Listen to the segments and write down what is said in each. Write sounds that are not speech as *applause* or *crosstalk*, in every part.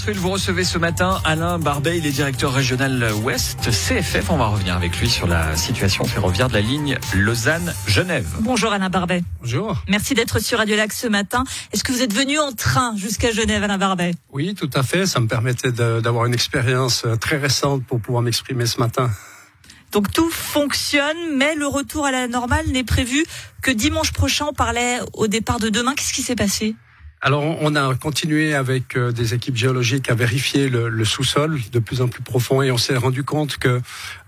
Westfield, vous recevez ce matin Alain Barbet, il est directeur régional Ouest CFF. On va revenir avec lui sur la situation ferroviaire de la ligne Lausanne-Genève. Bonjour Alain Barbet. Bonjour. Merci d'être sur Radio Lac ce matin. Est-ce que vous êtes venu en train jusqu'à Genève, Alain Barbet? Oui, tout à fait. Ça me permettait d'avoir une expérience euh, très récente pour pouvoir m'exprimer ce matin. Donc tout fonctionne, mais le retour à la normale n'est prévu que dimanche prochain. On parlait au départ de demain. Qu'est-ce qui s'est passé? Alors, on a continué avec euh, des équipes géologiques à vérifier le, sous-sol de plus en plus profond et on s'est rendu compte que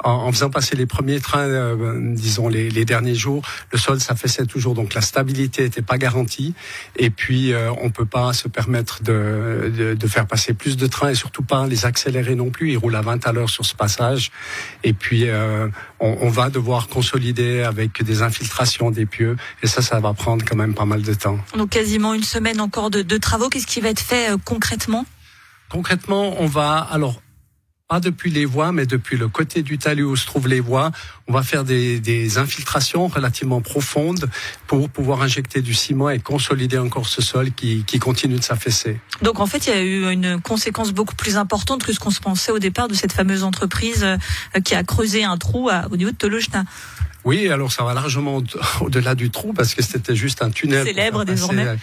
en, faisant passer les premiers trains, euh, disons les, derniers jours, le sol s'affaissait toujours, donc la stabilité n'était pas garantie. Et puis, euh, on peut pas se permettre de, faire passer plus de trains et surtout pas les accélérer non plus. Ils roulent à 20 à l'heure sur ce passage. Et puis, euh, on, on, va devoir consolider avec des infiltrations des pieux et ça, ça va prendre quand même pas mal de temps. Donc quasiment une semaine encore de, travaux. Qu'est-ce qui va être fait euh, concrètement? Concrètement, on va alors pas depuis les voies, mais depuis le côté du talus où se trouvent les voies, on va faire des, infiltrations relativement profondes pour pouvoir injecter du ciment et consolider encore ce sol qui, continue de s'affaisser. Donc en fait, il y a eu une conséquence beaucoup plus importante que ce qu'on se pensait au départ de cette fameuse entreprise euh, qui a creusé un trou au niveau de Tolojna. Oui, alors ça va largement *laughs* au-delà du trou parce que c'était juste un tunnel. Célèbre désormais.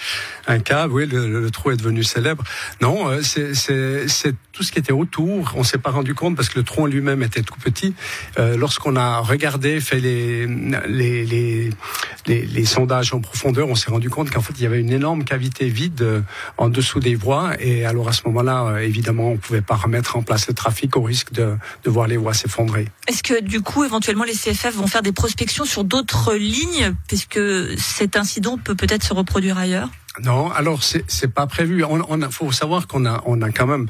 Un câble, oui, le, trou est devenu célèbre. Non, euh, c'est tout ce qui était autour. On s'est pas rendu compte parce que le trou lui-même était tout petit. Euh, Lorsqu'on a regardé, fait les les, les, les, sondages en profondeur, on s'est rendu compte qu'en fait il y avait une énorme cavité vide euh, en dessous des voies. Et alors à ce moment-là, évidemment, on pouvait pas remettre en place le trafic au risque de, de voir les voies s'effondrer. Est-ce que du coup, éventuellement, les CFF vont faire des prospection sur d'autres lignes, puisque cet incident peut peut-être se reproduire ailleurs? Non, alors c'est pas prévu. On, faut savoir qu'on a on a quand même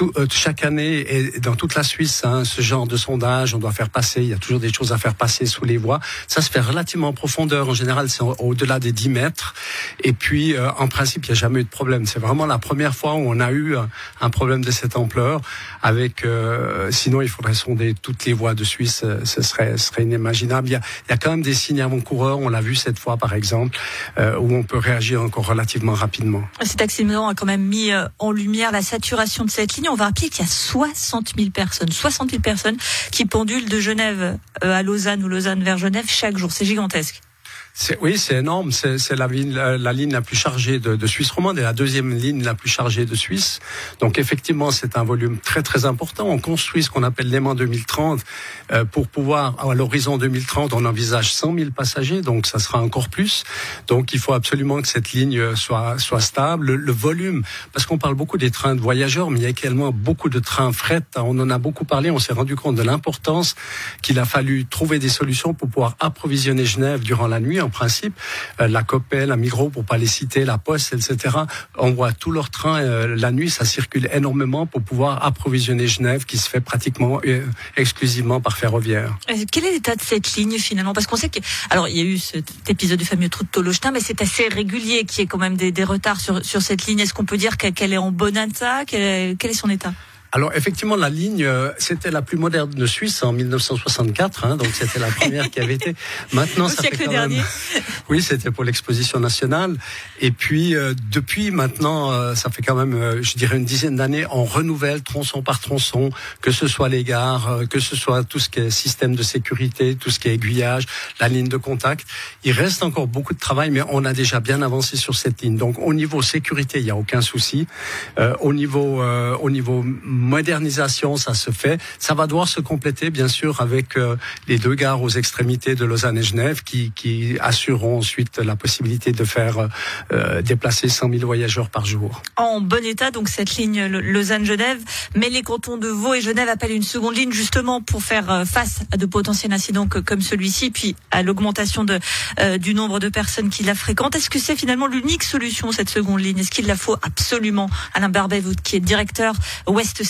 euh, chaque année et dans toute la Suisse, hein, ce genre de sondage, on doit faire passer, il y a toujours des choses à faire passer sous les voies. Ça se fait relativement en profondeur. En général, c'est au-delà des 10 mètres. Et puis, euh, en principe, il n'y a jamais eu de problème. C'est vraiment la première fois où on a eu un problème de cette ampleur. Avec, euh, sinon, il faudrait sonder toutes les voies de Suisse. Ce serait, ce serait inimaginable. Il y, a, il y a quand même des signes avant-coureurs. On l'a vu cette fois, par exemple, où on peut réagir encore relativement rapidement. Cet accident a quand même mis en lumière la saturation de cette ligne on va rappeler qu'il y a 60 000 personnes, 60 000 personnes qui pendulent de Genève euh, à Lausanne ou Lausanne vers Genève chaque jour. C'est gigantesque. Oui, c'est énorme. C'est la, la, ligne la plus chargée de, de, Suisse romande et la deuxième ligne la plus chargée de Suisse. Donc effectivement, c'est un volume très très important. On construit ce qu'on appelle l'aimant 2030 euh, pour pouvoir, à l'horizon 2030, on envisage 100 000 passagers, donc ça sera encore plus. Donc il faut absolument que cette ligne soit soit stable. Le, volume, parce qu'on parle beaucoup des trains de voyageurs, mais il y a également beaucoup de trains fret. On en a beaucoup parlé. On s'est rendu compte de l'importance qu'il a fallu trouver des solutions pour pouvoir approvisionner Genève durant la nuit en principe. Euh, la Copel, la Migros, pour pas les citer, la Poste, etc. voit tous leurs trains euh, la nuit, ça circule énormément pour pouvoir approvisionner Genève, qui se fait pratiquement euh, exclusivement par ferroviaire. Quel est l'état de cette ligne finalement? Parce qu'on sait que, alors il y a eu cet épisode du fameux trou de Tolochtin, mais c'est assez régulier qu'il y ait quand même des, retards sur, sur cette ligne. Est-ce qu'on peut dire qu'elle est en bon état? Quel est son état? Alors effectivement, la ligne, euh, c'était la plus moderne de Suisse en 1964, hein, donc c'était la première qui avait été. *laughs* Maintenant, Au ça siècle fait dernier. *laughs* Oui, c'était pour l'exposition nationale. Et puis euh, depuis maintenant, euh, ça fait quand même, je dirais une dizaine d'années, on renouvelle tronçon par tronçon, que ce soit les gares, que ce soit tout ce qui est système de sécurité, tout ce qui est aiguillage, la ligne de contact. Il reste encore beaucoup de travail, mais on a déjà bien avancé sur cette ligne. Donc au niveau sécurité, il n'y a aucun souci. au niveau, au niveau modernisation, ça se fait. Ça va devoir se compléter, bien sûr, avec euh, les deux gares aux extrémités de Lausanne et Genève qui, qui assureront ensuite la possibilité de faire euh, euh déplacer 100 000 voyageurs par jour. En bon état, donc cette ligne Lausanne-Genève, mais les cantons de Vaud et Genève appellent une seconde ligne justement pour faire euh, face à de potentiels incidents comme celui-ci, puis à l'augmentation de, du nombre de personnes qui la fréquentent. Est-ce que c'est finalement l'unique solution, cette seconde ligne? Est-ce qu'il la faut absolument? Alain Barbet, qui est directeur Ouest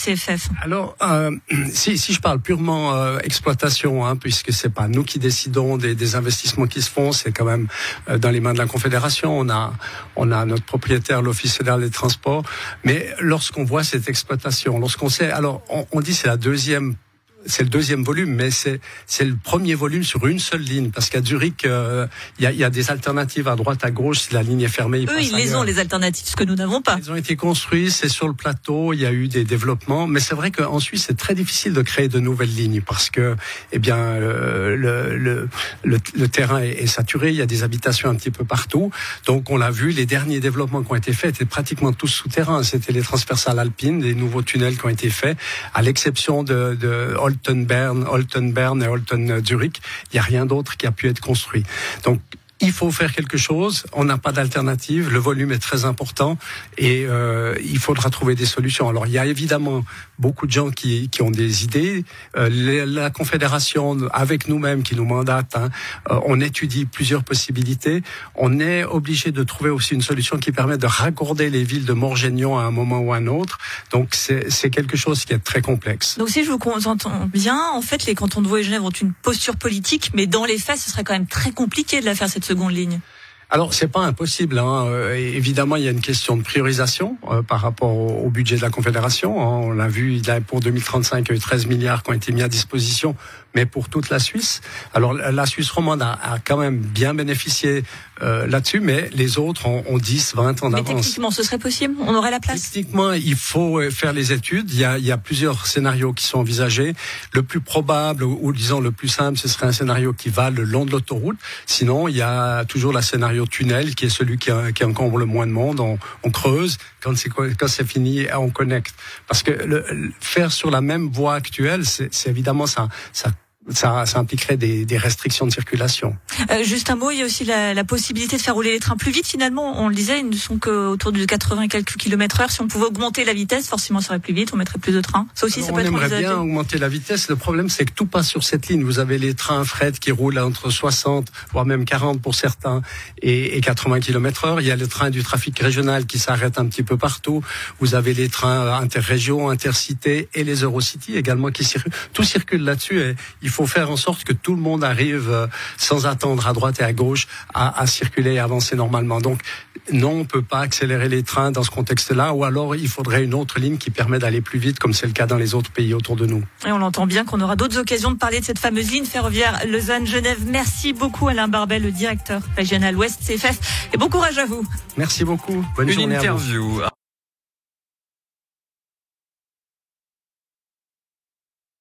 Alors, euh, *clears throat* si, si je parle purement euh, exploitation, hein, puisque c'est pas nous qui décidons des, des investissements qui se font, c'est quand même euh, dans les mains de la Confédération. On a, on a notre propriétaire, l'Office fédéral des transports. Mais lorsqu'on voit cette exploitation, lorsqu'on sait, alors on, on dit c'est la deuxième c'est le deuxième volume, mais c'est c'est le premier volume sur une seule ligne, parce qu'à Zurich, euh, il y, a, y, a, des alternatives à droite, à gauche. Si la ligne est fermée, ils eux, ils les ont les alternatives, ce que nous n'avons pas. Ils ont été construits, c'est sur le plateau. Il y a eu des développements, mais c'est vrai qu'en Suisse, c'est très difficile de créer de nouvelles lignes parce que, eh bien, le, le, le, le terrain est, est, saturé. Il y a des habitations un petit peu partout. Donc, on l'a vu, les derniers développements qui ont été faits étaient pratiquement tous souterrains. C'était les transversales alpines, les nouveaux tunnels qui ont été faits, à l'exception de, de Holten-Bern, Holten-Bern et Holten-Zurich. Il n'y a rien d'autre qui a pu être construit. Donc, il faut faire quelque chose. On n'a pas d'alternative. Le volume est très important et euh, il faudra trouver des solutions. Alors il y a évidemment beaucoup de gens qui, qui ont des idées. Euh, la Confédération, avec nous-mêmes, qui nous mandate, hein, euh, on étudie plusieurs possibilités. On est obligé de trouver aussi une solution qui permet de raccorder les villes de Morgignon à un moment ou à un autre. Donc c'est quelque chose qui est très complexe. Donc si je vous entends bien, en fait, les cantons de Vaud et Genève ont une posture politique, mais dans les faits, ce serait quand même très compliqué de la faire cette seconde ligne alors c'est pas impossible. Hein. Euh, évidemment, il y a une question de priorisation euh, par rapport au, au, budget de la Confédération. Hein. On l'a vu, il a, pour 2035, il y a eu 13 milliards qui ont été mis à disposition, mais pour toute la Suisse. Alors la Suisse romande a, a quand même bien bénéficié euh, là-dessus, mais les autres ont, ont 10, 20 ans d'avance. Techniquement, ce serait possible? On aurait la place? Techniquement, il faut euh, faire les études. Il y a, il y a plusieurs scénarios qui sont envisagés. Le plus probable, ou, ou disons le plus simple, ce serait un scénario qui va le long de l'autoroute. Sinon, il y a toujours la scénario tunnel qui est celui qui, encombre le moins de monde. On, on creuse quand c'est quand c'est fini, on connecte. Parce que le, faire sur la même voie actuelle, c'est évidemment ça, ça ça, ça, impliquerait des, des, restrictions de circulation. Euh, juste un mot, il y a aussi la, la, possibilité de faire rouler les trains plus vite. Finalement, on le disait, ils ne sont qu'autour de 80 et quelques kilomètres heure. Si on pouvait augmenter la vitesse, forcément, ça irait plus vite. On mettrait plus de trains. Ça aussi, Alors, ça peut on être aimerait bien augmenter la vitesse. Le problème, c'est que tout passe sur cette ligne. Vous avez les trains fret qui roulent entre 60, voire même 40 pour certains, et, et 80 kilomètres heure. Il y a le train du trafic régional qui s'arrête un petit peu partout. Vous avez les trains interrégions, intercités et les Eurocity également qui circulent. Tout circule là-dessus et il faut faire en sorte que tout le monde arrive euh, sans attendre à droite et à gauche à, à circuler et avancer normalement. Donc non, on peut pas accélérer les trains dans ce contexte-là, ou alors il faudrait une autre ligne qui permet d'aller plus vite, comme c'est le cas dans les autres pays autour de nous. Et on l'entend bien qu'on aura d'autres occasions de parler de cette fameuse ligne ferroviaire Lausanne-Genève. Merci beaucoup Alain Barbet, le directeur régional Ouest CFF, et bon courage à vous. Merci beaucoup. Bonne une journée interview.